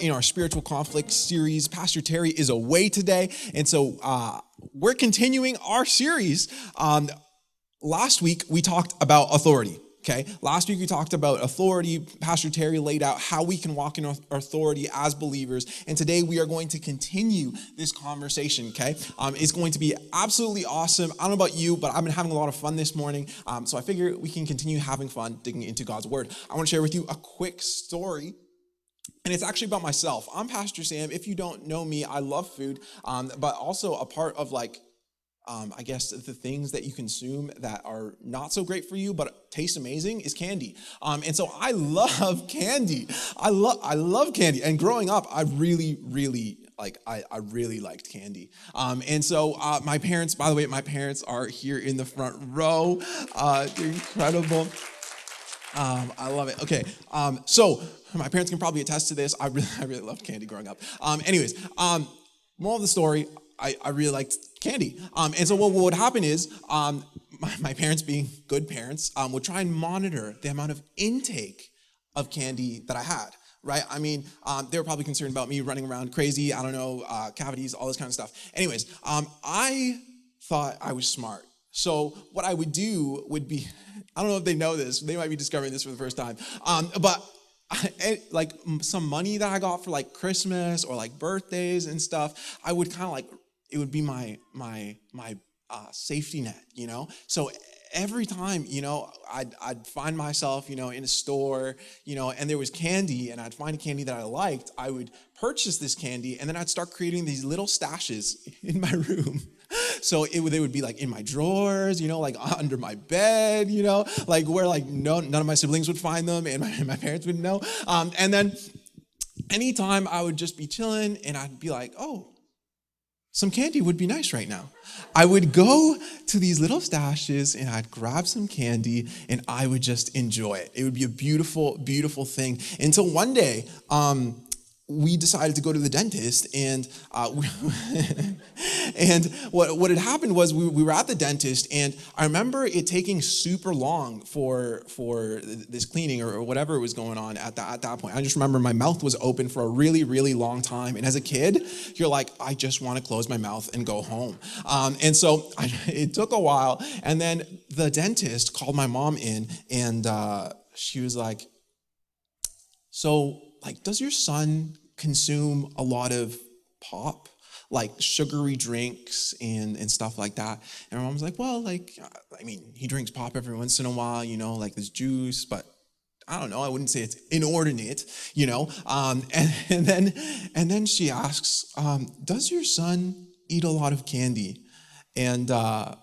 in our spiritual conflict series. Pastor Terry is away today, and so uh, we're continuing our series. Um, last week we talked about authority. Okay, last week we talked about authority. Pastor Terry laid out how we can walk in authority as believers, and today we are going to continue this conversation. Okay, um, it's going to be absolutely awesome. I don't know about you, but I've been having a lot of fun this morning, um, so I figure we can continue having fun digging into God's Word. I want to share with you a quick story and it's actually about myself. I'm Pastor Sam. If you don't know me, I love food, um, but also a part of like, um, I guess the things that you consume that are not so great for you but taste amazing is candy. Um, and so I love candy. I love I love candy. And growing up, I really, really like I, I really liked candy. Um, and so uh, my parents, by the way, my parents are here in the front row. Uh, they're incredible. Um, I love it. Okay, um, so my parents can probably attest to this. I really, I really loved candy growing up. Um, anyways, um, moral of the story, I, I really liked candy. Um, and so what, what would happen is um, my, my, parents, being good parents, um, would try and monitor the amount of intake of candy that I had. Right? I mean, um, they were probably concerned about me running around crazy. I don't know, uh, cavities, all this kind of stuff. Anyways, I thought I was smart. So what I would do would be, I don't know if they know this. They might be discovering this for the first time. Um, but I, like some money that I got for like Christmas or like birthdays and stuff, I would kind of like it would be my my my uh, safety net, you know. So every time, you know, I'd, I'd find myself, you know, in a store, you know, and there was candy, and I'd find a candy that I liked. I would purchase this candy, and then I'd start creating these little stashes in my room so it they would be like in my drawers, you know, like under my bed, you know, like where like no, none of my siblings would find them and my, my parents wouldn't know. Um, and then anytime I would just be chilling and I'd be like, oh, some candy would be nice right now. I would go to these little stashes and I'd grab some candy and I would just enjoy it. It would be a beautiful, beautiful thing until one day, um, we decided to go to the dentist and uh, and what, what had happened was we, we were at the dentist and i remember it taking super long for for this cleaning or, whatever was going on at that, at that point. I just remember my mouth was open for a really really long time. And as a kid you're like i just want to close my mouth and go home. Um, and so I, it took a while. And then the dentist called my mom in and uh, she was like so like, does your son consume a lot of pop? like sugary drinks and, and stuff like that. And my mom's like, well, like, I mean, he drinks pop every once in a while, you know, like this juice, but I don't know, I wouldn't say it's inordinate, you know. Um, and, and then and then she asks, um, does your son eat a lot of candy? And uh,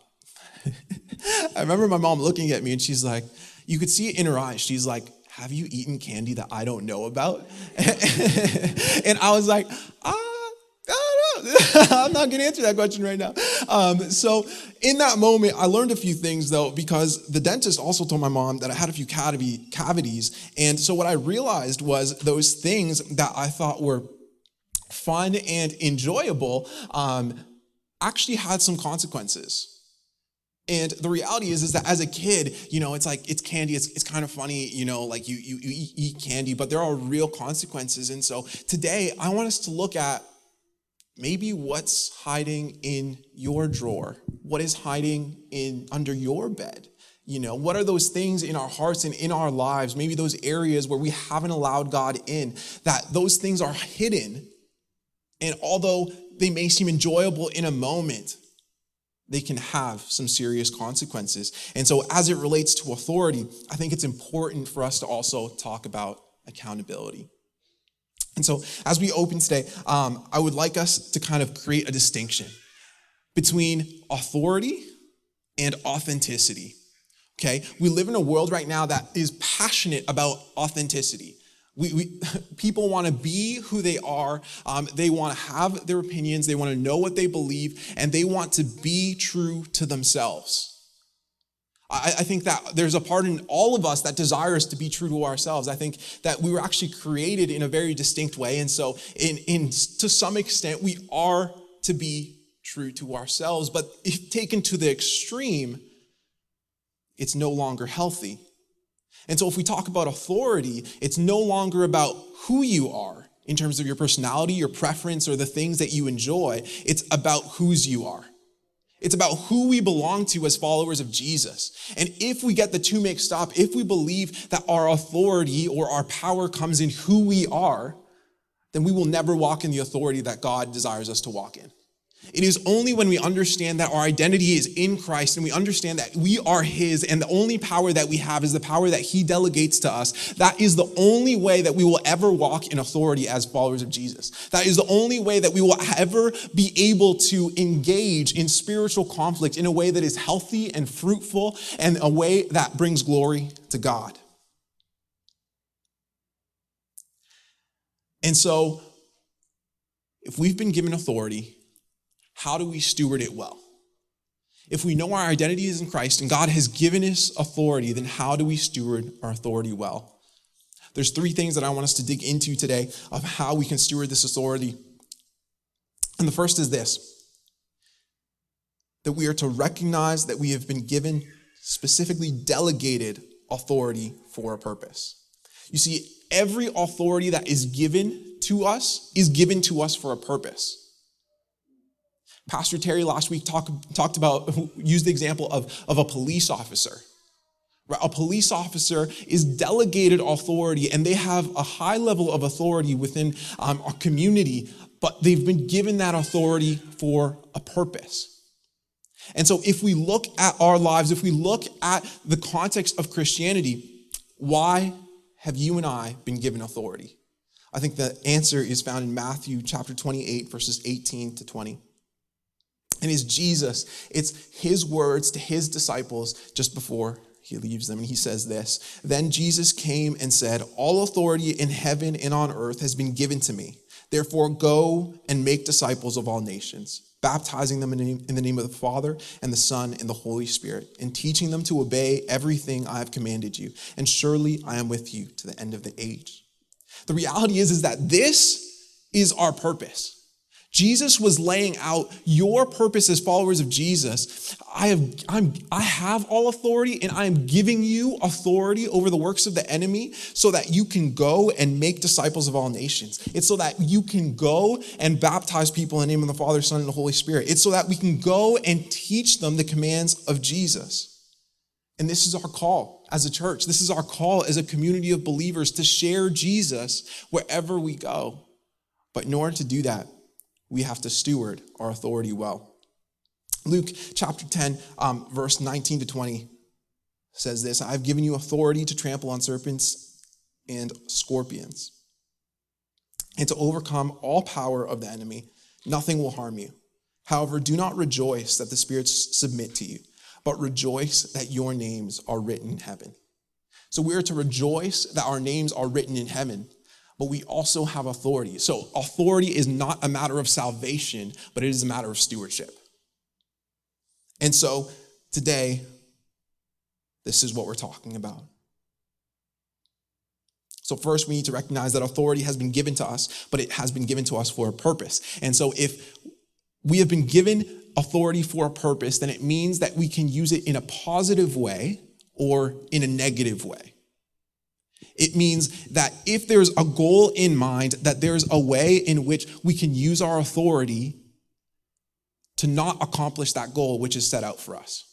I remember my mom looking at me and she's like, you could see it in her eyes. She's like, have you eaten candy that I don't know about? and I was like, ah, I'm not going to answer that question right now. Um, so, in that moment, I learned a few things though, because the dentist also told my mom that I had a few cavity, cavities. And so, what I realized was those things that I thought were fun and enjoyable um, actually had some consequences. And the reality is, is that as a kid, you know, it's like it's candy. It's, it's kind of funny, you know, like you, you you eat candy, but there are real consequences. And so today, I want us to look at maybe what's hiding in your drawer, what is hiding in under your bed. You know, what are those things in our hearts and in our lives? Maybe those areas where we haven't allowed God in. That those things are hidden, and although they may seem enjoyable in a moment, they can have some serious consequences. And so, as it relates to authority, I think it's important for us to also talk about accountability. And so, as we open today, um, I would like us to kind of create a distinction between authority and authenticity. Okay? We live in a world right now that is passionate about authenticity. We, we, people want to be who they are. Um, they want to have their opinions. They want to know what they believe, and they want to be true to themselves. I, I think that there's a part in all of us that desires to be true to ourselves. I think that we were actually created in a very distinct way, and so in, in to some extent, we are to be true to ourselves. But if taken to the extreme, it's no longer healthy. And so, if we talk about authority, it's no longer about who you are, in terms of your personality, your preference, or the things that you enjoy. It's about whose you are. It's about who we belong to as followers of Jesus. And if we get the two mixed up, if we believe that our authority or our power comes in who we are, then we will never walk in the authority that God desires us to walk in. It is only when we understand that our identity is in Christ and we understand that we are His and the only power that we have is the power that He delegates to us. That is the only way that we will ever walk in authority as followers of Jesus. That is the only way that we will ever be able to engage in spiritual conflict in a way that is healthy and fruitful and a way that brings glory to God. And so, if we've been given authority, how do we steward it well? If we know our identity is in Christ and God has given us authority, then how do we steward our authority well? There's three things that I want us to dig into today of how we can steward this authority. And the first is this that we are to recognize that we have been given specifically delegated authority for a purpose. You see, every authority that is given to us is given to us for a purpose. Pastor Terry last week talk, talked about, used the example of, of a police officer. A police officer is delegated authority and they have a high level of authority within um, our community, but they've been given that authority for a purpose. And so, if we look at our lives, if we look at the context of Christianity, why have you and I been given authority? I think the answer is found in Matthew chapter 28, verses 18 to 20 and it's Jesus. It's his words to his disciples just before he leaves them. And he says this Then Jesus came and said, All authority in heaven and on earth has been given to me. Therefore, go and make disciples of all nations, baptizing them in the name of the Father and the Son and the Holy Spirit, and teaching them to obey everything I have commanded you. And surely I am with you to the end of the age. The reality is, is that this is our purpose. Jesus was laying out your purpose as followers of Jesus. I have, I'm, I have all authority and I am giving you authority over the works of the enemy so that you can go and make disciples of all nations. It's so that you can go and baptize people in the name of the Father, Son, and the Holy Spirit. It's so that we can go and teach them the commands of Jesus. And this is our call as a church. This is our call as a community of believers to share Jesus wherever we go. But in order to do that, we have to steward our authority well. Luke chapter 10, um, verse 19 to 20 says this I've given you authority to trample on serpents and scorpions, and to overcome all power of the enemy. Nothing will harm you. However, do not rejoice that the spirits submit to you, but rejoice that your names are written in heaven. So we are to rejoice that our names are written in heaven but we also have authority. So, authority is not a matter of salvation, but it is a matter of stewardship. And so, today, this is what we're talking about. So, first, we need to recognize that authority has been given to us, but it has been given to us for a purpose. And so, if we have been given authority for a purpose, then it means that we can use it in a positive way or in a negative way. It means that if there's a goal in mind, that there's a way in which we can use our authority to not accomplish that goal which is set out for us.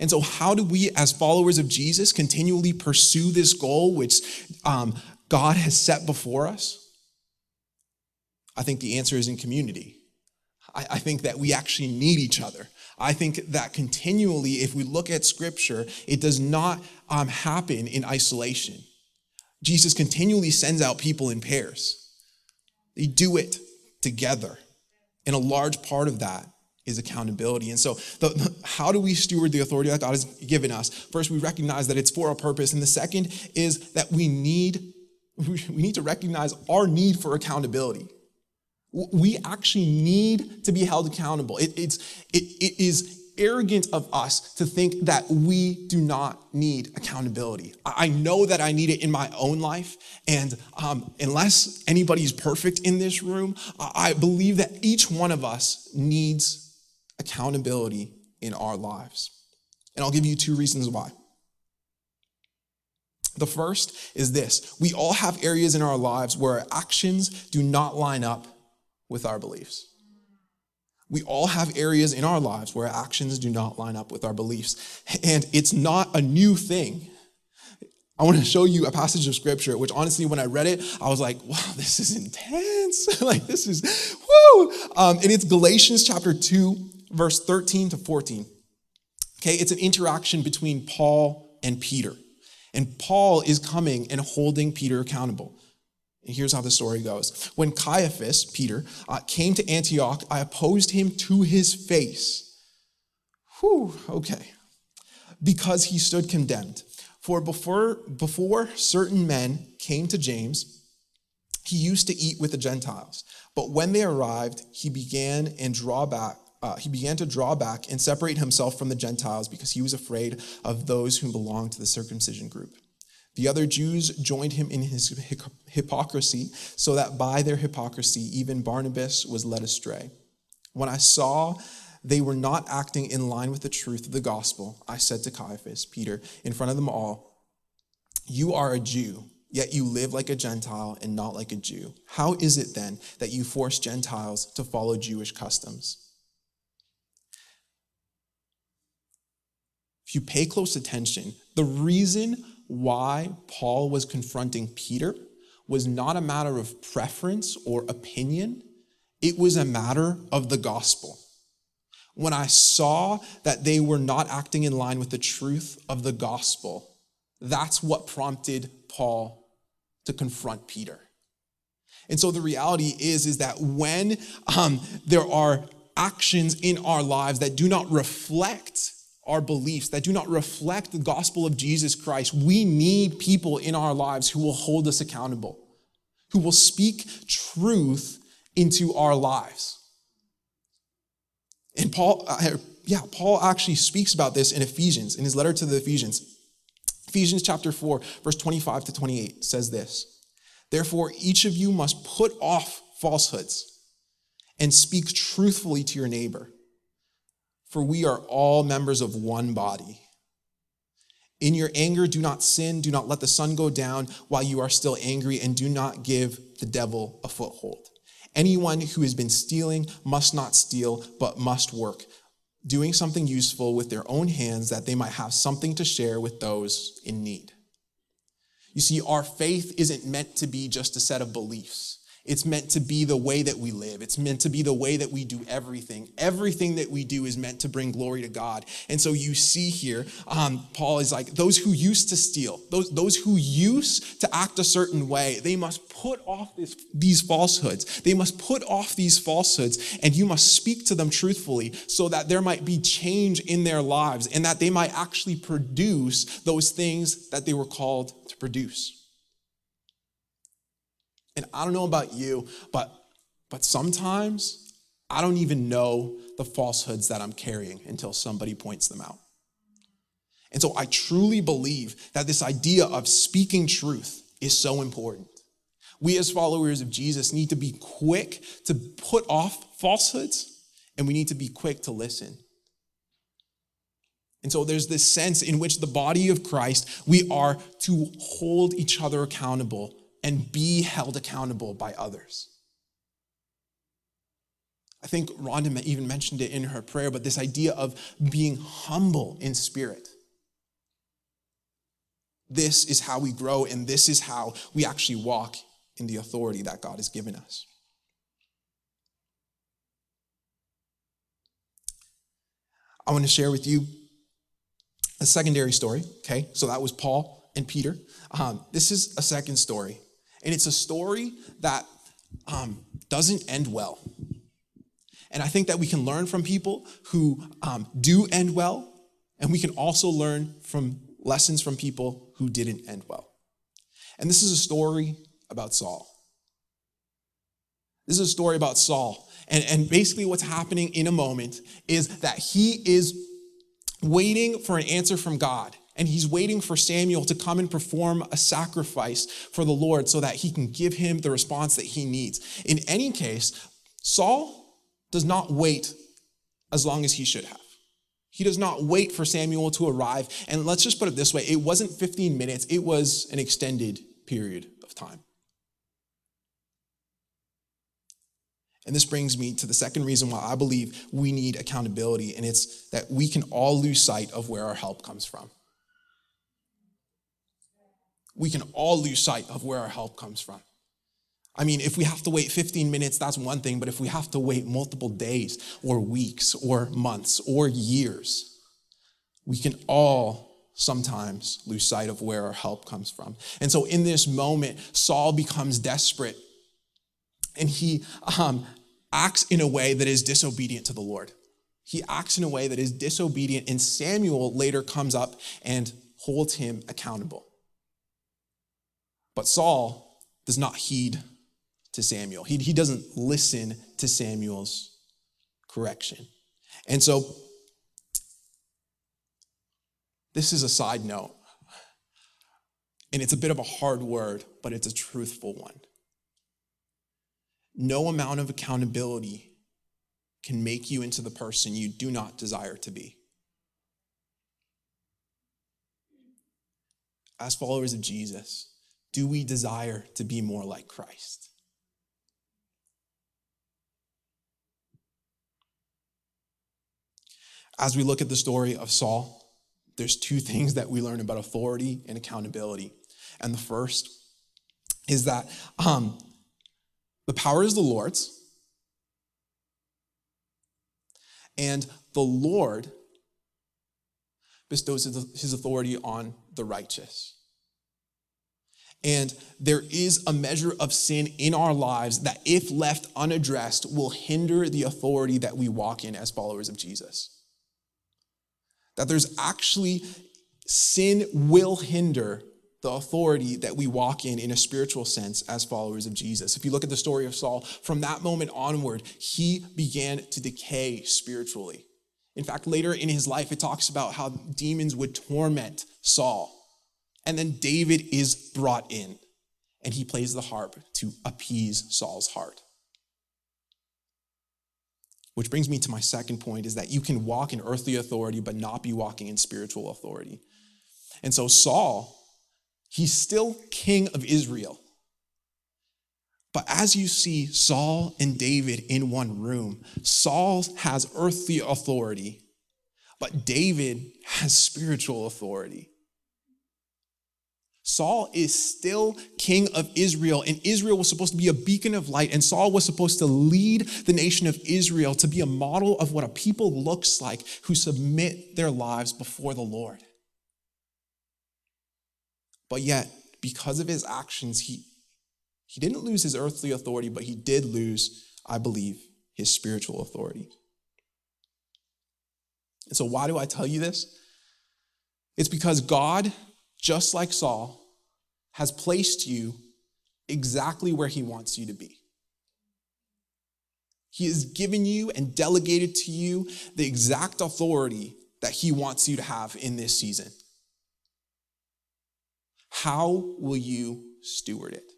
And so, how do we, as followers of Jesus, continually pursue this goal which um, God has set before us? I think the answer is in community. I, I think that we actually need each other. I think that continually, if we look at scripture, it does not um, happen in isolation. Jesus continually sends out people in pairs. They do it together. And a large part of that is accountability. And so, the, how do we steward the authority that God has given us? First, we recognize that it's for a purpose. And the second is that we need, we need to recognize our need for accountability. We actually need to be held accountable. It, it's, it, it is arrogant of us to think that we do not need accountability. I know that I need it in my own life. And um, unless anybody's perfect in this room, I believe that each one of us needs accountability in our lives. And I'll give you two reasons why. The first is this we all have areas in our lives where our actions do not line up with our beliefs. We all have areas in our lives where actions do not line up with our beliefs. And it's not a new thing. I want to show you a passage of scripture, which honestly, when I read it, I was like, wow, this is intense. like, this is, woo. Um, and it's Galatians chapter 2, verse 13 to 14. Okay, it's an interaction between Paul and Peter. And Paul is coming and holding Peter accountable. And here's how the story goes. When Cephas, Peter, uh, came to Antioch, I opposed him to his face. Whew, okay. Because he stood condemned. For before, before certain men came to James, he used to eat with the Gentiles. But when they arrived, he began and draw back. Uh, he began to draw back and separate himself from the Gentiles because he was afraid of those who belonged to the circumcision group. The other Jews joined him in his hypocrisy, so that by their hypocrisy, even Barnabas was led astray. When I saw they were not acting in line with the truth of the gospel, I said to Cephas, Peter, in front of them all, You are a Jew, yet you live like a Gentile and not like a Jew. How is it then that you force Gentiles to follow Jewish customs? If you pay close attention, the reason why Paul was confronting Peter was not a matter of preference or opinion, it was a matter of the gospel. When I saw that they were not acting in line with the truth of the gospel, that's what prompted Paul to confront Peter. And so the reality is, is that when um, there are actions in our lives that do not reflect our beliefs, that do not reflect the gospel of Jesus Christ, we need people in our lives who will hold us accountable, who will speak truth into our lives. And Paul, uh, yeah, Paul actually speaks about this in Ephesians, in his letter to the Ephesians. Ephesians chapter 4, verse 25 to 28 says this Therefore, each of you must put off falsehoods and speak truthfully to your neighbor for we are all members of one body. In your anger, do not sin. Do not let the sun go down while you are still angry, and do not give the devil a foothold. Anyone who has been stealing must not steal, but must work, doing something useful with their own hands that they might have something to share with those in need. You see, our faith isn't meant to be just a set of beliefs. It's meant to be the way that we live. It's meant to be the way that we do everything. Everything that we do is meant to bring glory to God. And so you see here, um, Paul is like, those who used to steal, those, those who used to act a certain way, they must put off this, these falsehoods. They must put off these falsehoods, and you must speak to them truthfully so that there might be change in their lives and that they might actually produce those things that they were called to produce. And I don't know about you, but, but sometimes I don't even know the falsehoods that I'm carrying until somebody points them out. And so I truly believe that this idea of speaking truth is so important. We, as followers of Jesus, need to be quick to put off falsehoods and we need to be quick to listen. And so there's this sense in which the body of Christ, we are to hold each other accountable and be held accountable by others. I think Rhonda even mentioned it in her prayer, but this idea of being humble in spirit. This is how we grow, and this is how we actually walk in the authority that God has given us. I want to share with you a secondary story, okay? So that was Paul and Peter. Um, this is a second story and it's a story that um, doesn't end well. And I think that we can learn from people who um, do end well, and we can also learn from lessons from people who didn't end well. And this is a story about Saul. This is a story about Saul. And, and basically, what's happening in a moment is that he is waiting for an answer from God and he's waiting for Samuel to come and perform a sacrifice for the Lord so that he can give him the response that he needs. In any case, Saul does not wait as long as he should have. He does not wait for Samuel to arrive. And let's just put it this way it wasn't 15 minutes, it was an extended period of time. And this brings me to the second reason why I believe we need accountability, and it's that we can all lose sight of where our help comes from. We can all lose sight of where our help comes from. I mean, if we have to wait 15 minutes, that's one thing, but if we have to wait multiple days or weeks or months or years, we can all sometimes lose sight of where our help comes from. And so in this moment, Saul becomes desperate and he um, acts in a way that is disobedient to the Lord. He acts in a way that is disobedient, and Samuel later comes up and holds him accountable. But Saul does not heed to Samuel. He, he doesn't listen to Samuel's correction. And so, this is a side note. And it's a bit of a hard word, but it's a truthful one. No amount of accountability can make you into the person you do not desire to be. As followers of Jesus, do we desire to be more like Christ? As we look at the story of Saul, there's two things that we learn about authority and accountability. And the first is that um, the power is the Lord's, and the Lord bestows his authority on the righteous. And there is a measure of sin in our lives that, if left unaddressed, will hinder the authority that we walk in as followers of Jesus that there's actually sin will hinder the authority that we walk in in a spiritual sense as followers of Jesus. If you look at the story of Saul, from that moment onward, he began to decay spiritually. In fact, later in his life, it talks about how demons would torment Saul. And then David is brought in, and he plays the harp to appease Saul's heart. Which brings me to my second point is that you can walk in earthly authority, but not be walking in spiritual authority. And so Saul, he's still king of Israel. But as you see Saul and David in one room, Saul has earthly authority, but David has spiritual authority. Saul is still king of Israel, and Israel was supposed to be a beacon of light, and Saul was supposed to lead the nation of Israel to be a model of what a people looks like who submit their lives before the Lord. But yet, because of his actions, he, he didn't lose his earthly authority, but he did lose, I believe, his spiritual authority. And so, why do I tell you this? It's because God just like Saul, has placed you exactly where he wants you to be. He has given you and delegated to you the exact authority that he wants you to have in this season. How will you steward it?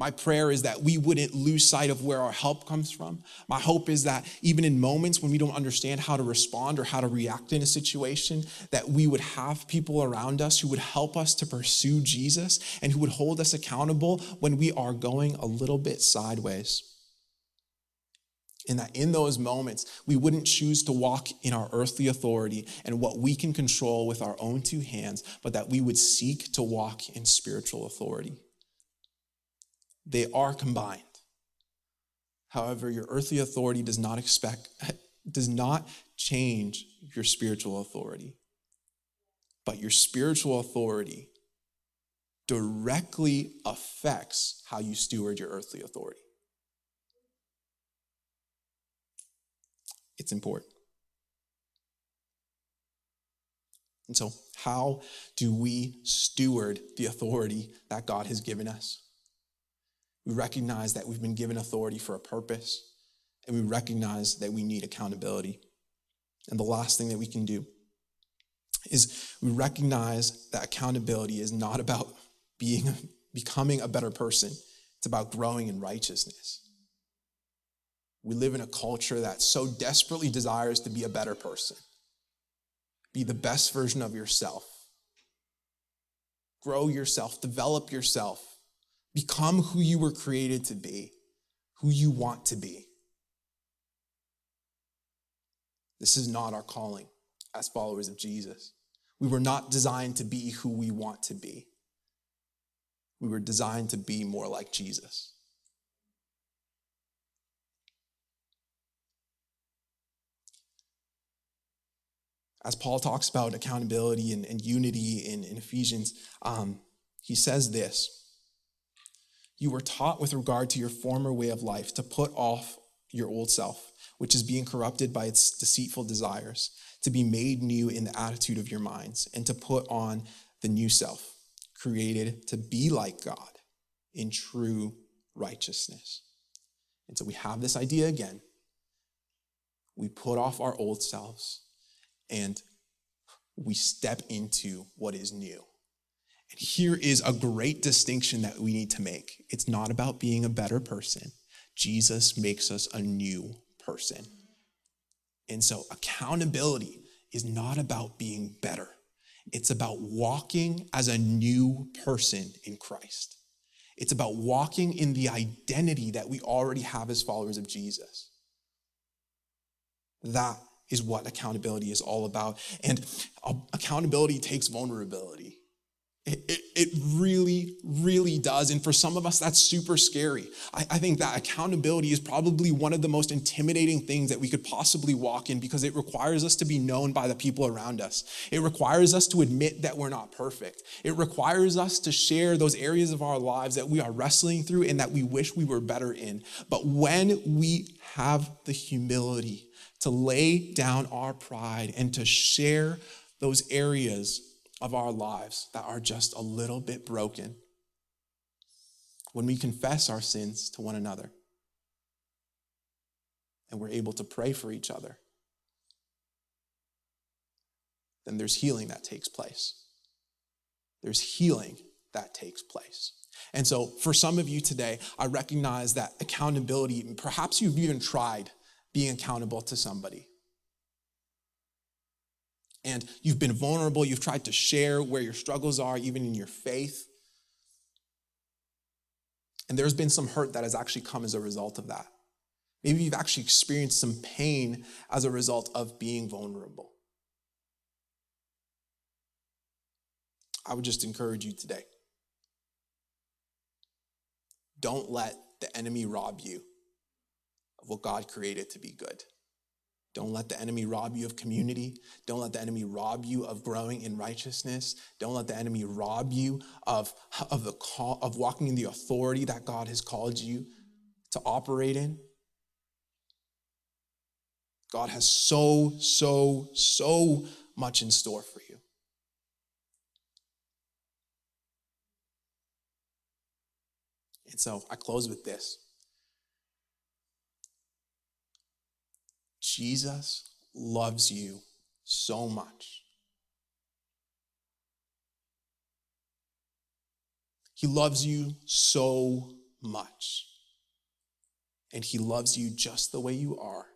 My prayer is that we wouldn't lose sight of where our help comes from. My hope is that even in moments when we don't understand how to respond or how to react in a situation, that we would have people around us who would help us to pursue Jesus and who would hold us accountable when we are going a little bit sideways. And that in those moments, we wouldn't choose to walk in our earthly authority and what we can control with our own two hands, but that we would seek to walk in spiritual authority. They are combined. However, your earthly authority does not expect does not change your spiritual authority. But your spiritual authority directly affects how you steward your earthly authority. It's important. And so, how do we steward the authority that God has given us? We recognize that we've been given authority for a purpose, and we recognize that we need accountability. And the last thing that we can do is we recognize that accountability is not about being becoming a better person. It's about growing in righteousness. We live in a culture that so desperately desires to be a better person. be the best version of yourself. Grow yourself, develop yourself, become who you were created to be, who you want to be. This is not our calling as followers of Jesus. We were not designed to be who we want to be. We were designed to be more like Jesus. As Paul talks about accountability and, and unity in, in Ephesians, um, he says this You were taught with regard to your former way of life to put off your old self, which is being corrupted by its deceitful desires, to be made new in the attitude of your minds, and to put on the new self, created to be like God in true righteousness. And so we have this idea again. We put off our old selves and we step into what is new. And here is a great distinction that we need to make it's not about being a better person, Jesus makes us a new person. And so accountability is not about being better. It's about walking as a new person in Christ. It's about walking in the identity that we already have as followers of Jesus. That is what accountability is all about. And uh, accountability takes vulnerability. It, it, really, really does. And for some of us, that's super scary. I, I think that accountability is probably one of the most intimidating things that we could possibly walk in because it requires us to be known by the people around us. It requires us to admit that we're not perfect. It requires us to share those areas of our lives that we are wrestling through and that we wish we were better in. But when we have the humility to lay down our pride and to share those areas of our lives that are just a little bit broken. When we confess our sins to one another and we're able to pray for each other, then there's healing that takes place. There's healing that takes place. And so, for some of you today, I recognize that accountability, perhaps you've even tried being accountable to somebody and you've been vulnerable, you've tried to share where your struggles are, even in your faith. And there's been some hurt that has actually come as a result of that. Maybe you've actually experienced some pain as a result of being vulnerable. I would just encourage you today don't let the enemy rob you of what God created to be good. Don't let the enemy rob you of community. Don't let the enemy rob you of growing in righteousness. Don't let the enemy rob you of, of the call of walking in the authority that God has called you to operate in. God has so, so, so much in store for you. And so I close with this. Jesus loves you so much. He loves you so much. And He loves you just the way you are.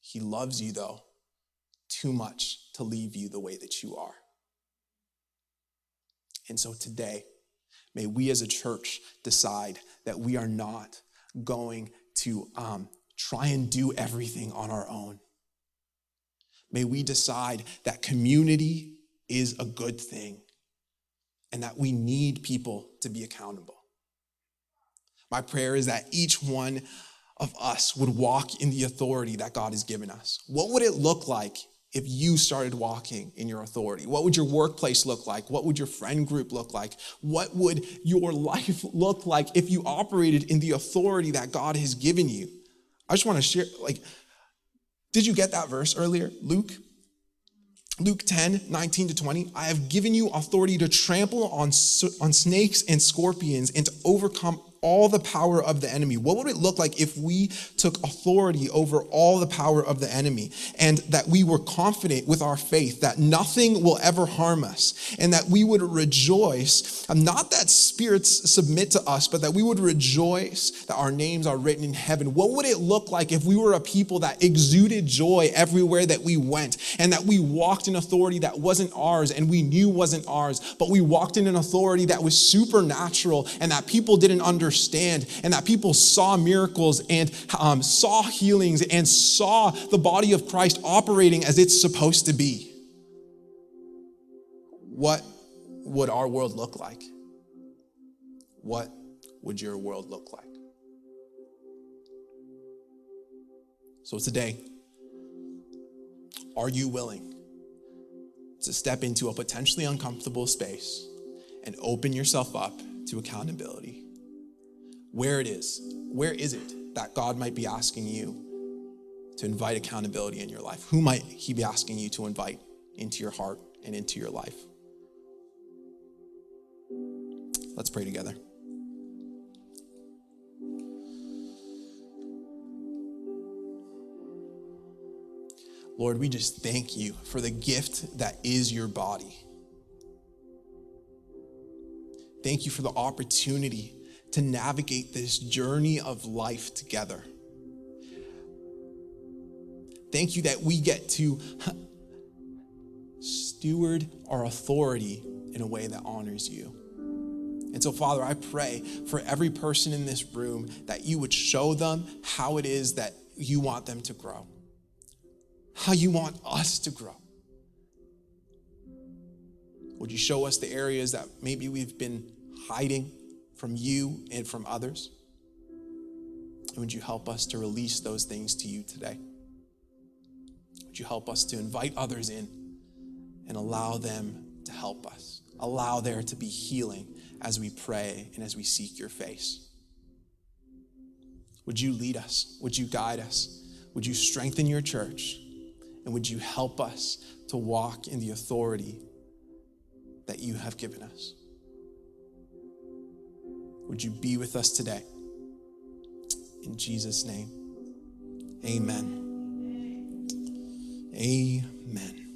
He loves you, though, too much to leave you the way that you are. And so today, may we as a church decide that we are not going to um, try and do everything on our own. May we decide that community is a good thing and that we need people to be accountable. My prayer is that each one of us would walk in the authority that God has given us. What would it look like if you started walking in your authority? What would your workplace look like? What would your friend group look like? What would your life look like if you operated in the authority that God has given you? I just want to share, like, did you get that verse earlier? Luke? Luke 10, 19 to 20. I have given you authority to trample on, on snakes and scorpions and to overcome all the power of the enemy? What would it look like if we took authority over all the power of the enemy and that we were confident with our faith that nothing will ever harm us and that we would rejoice, um, not that spirits submit to us, but that we would rejoice that our names are written in heaven? What would it look like if we were a people that exuded joy everywhere that we went and that we walked in authority that wasn't ours and we knew wasn't ours, but we walked in an authority that was supernatural and that people didn't understand and that people saw miracles and um, saw healings and saw the body of Christ operating as it's supposed to be? What would our world look like? What would your world look like? So today, are you willing to step into a potentially uncomfortable space and open yourself up to accountability? Where it is, where is it that God might be asking you to invite accountability in your life? Who might He be asking you to invite into your heart and into your life? Let's pray together. Lord, we just thank you for the gift that is your body. Thank you for the opportunity to navigate this journey of life together. Thank you that we get to steward our authority in a way that honors you. And so, Father, I pray for every person in this room that you would show them how it is that you want them to grow how you want us to grow. Would you show us the areas that maybe we've been hiding from you and from others? And would you help us to release those things to you today? Would you help us to invite others in and allow them to help us? Allow there to be healing as we pray and as we seek your face. Would you lead us? Would you guide us? Would you strengthen your church? And would you help us to walk in the authority that you have given us? Would you be with us today? In Jesus' name, amen. Amen.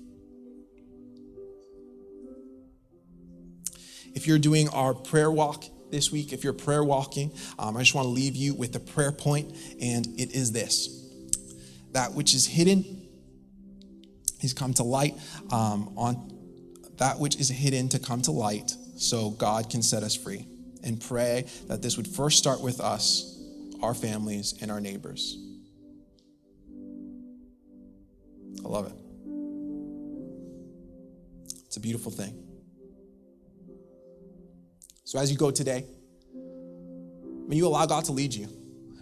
If you're doing our prayer walk this week, if you're prayer walking, um, I just want to leave you with a prayer point, and it is this that which is hidden He's come to light um, on that which is hidden to come to light so God can set us free. And pray that this would first start with us, our families, and our neighbors. I love it. It's a beautiful thing. So as you go today, may you allow God to lead you.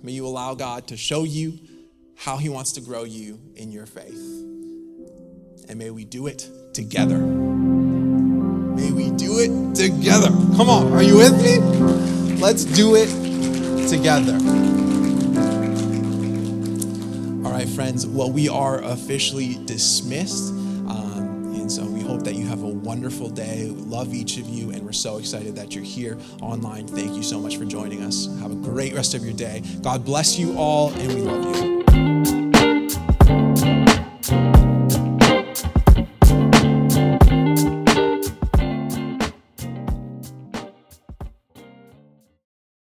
May you allow God to show you how He wants to grow you in your faith and may we do it together. It together. Come on, are you with me? Let's do it together. All right, friends. Well, we are officially dismissed. Um, and so we hope that you have a wonderful day. We love each of you, and we're so excited that you're here online. Thank you so much for joining us. Have a great rest of your day. God bless you all, and we love you.